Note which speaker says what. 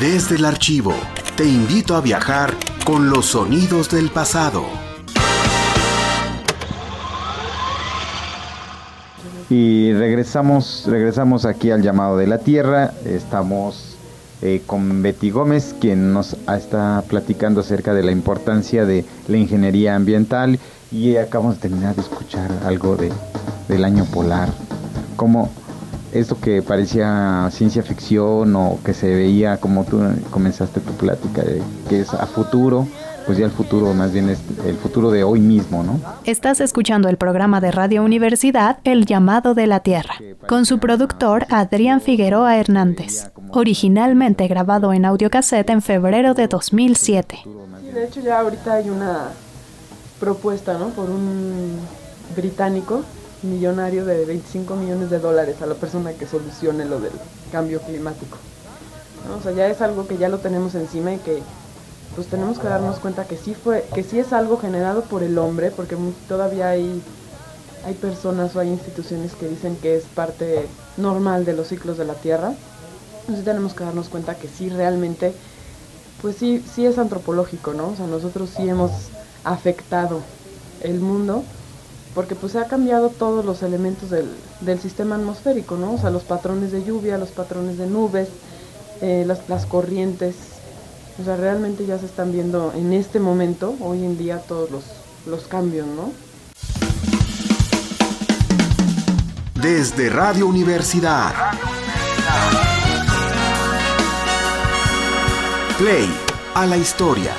Speaker 1: Desde el archivo, te invito a viajar con los sonidos del pasado.
Speaker 2: Y regresamos, regresamos aquí al llamado de la Tierra. Estamos eh, con Betty Gómez, quien nos está platicando acerca de la importancia de la ingeniería ambiental. Y acabamos de terminar de escuchar algo de, del año polar. Como esto que parecía ciencia ficción o que se veía como tú comenzaste tu plática, que es a futuro, pues ya el futuro más bien es el futuro de hoy mismo, ¿no?
Speaker 3: Estás escuchando el programa de Radio Universidad El llamado de la Tierra, con su productor Adrián Figueroa Hernández, originalmente grabado en audiocassette en febrero de 2007.
Speaker 4: Sí, de hecho ya ahorita hay una propuesta, ¿no? Por un británico millonario de 25 millones de dólares a la persona que solucione lo del cambio climático. O sea, ya es algo que ya lo tenemos encima y que pues tenemos que darnos cuenta que sí fue, que sí es algo generado por el hombre, porque todavía hay, hay personas o hay instituciones que dicen que es parte normal de los ciclos de la Tierra. Entonces tenemos que darnos cuenta que sí realmente, pues sí, sí es antropológico, ¿no? O sea, nosotros sí hemos afectado el mundo porque pues se ha cambiado todos los elementos del, del, sistema atmosférico, ¿no? O sea, los patrones de lluvia, los patrones de nubes, eh, las, las, corrientes. O sea, realmente ya se están viendo en este momento, hoy en día, todos los, los cambios, ¿no?
Speaker 1: Desde Radio Universidad. Play a la historia.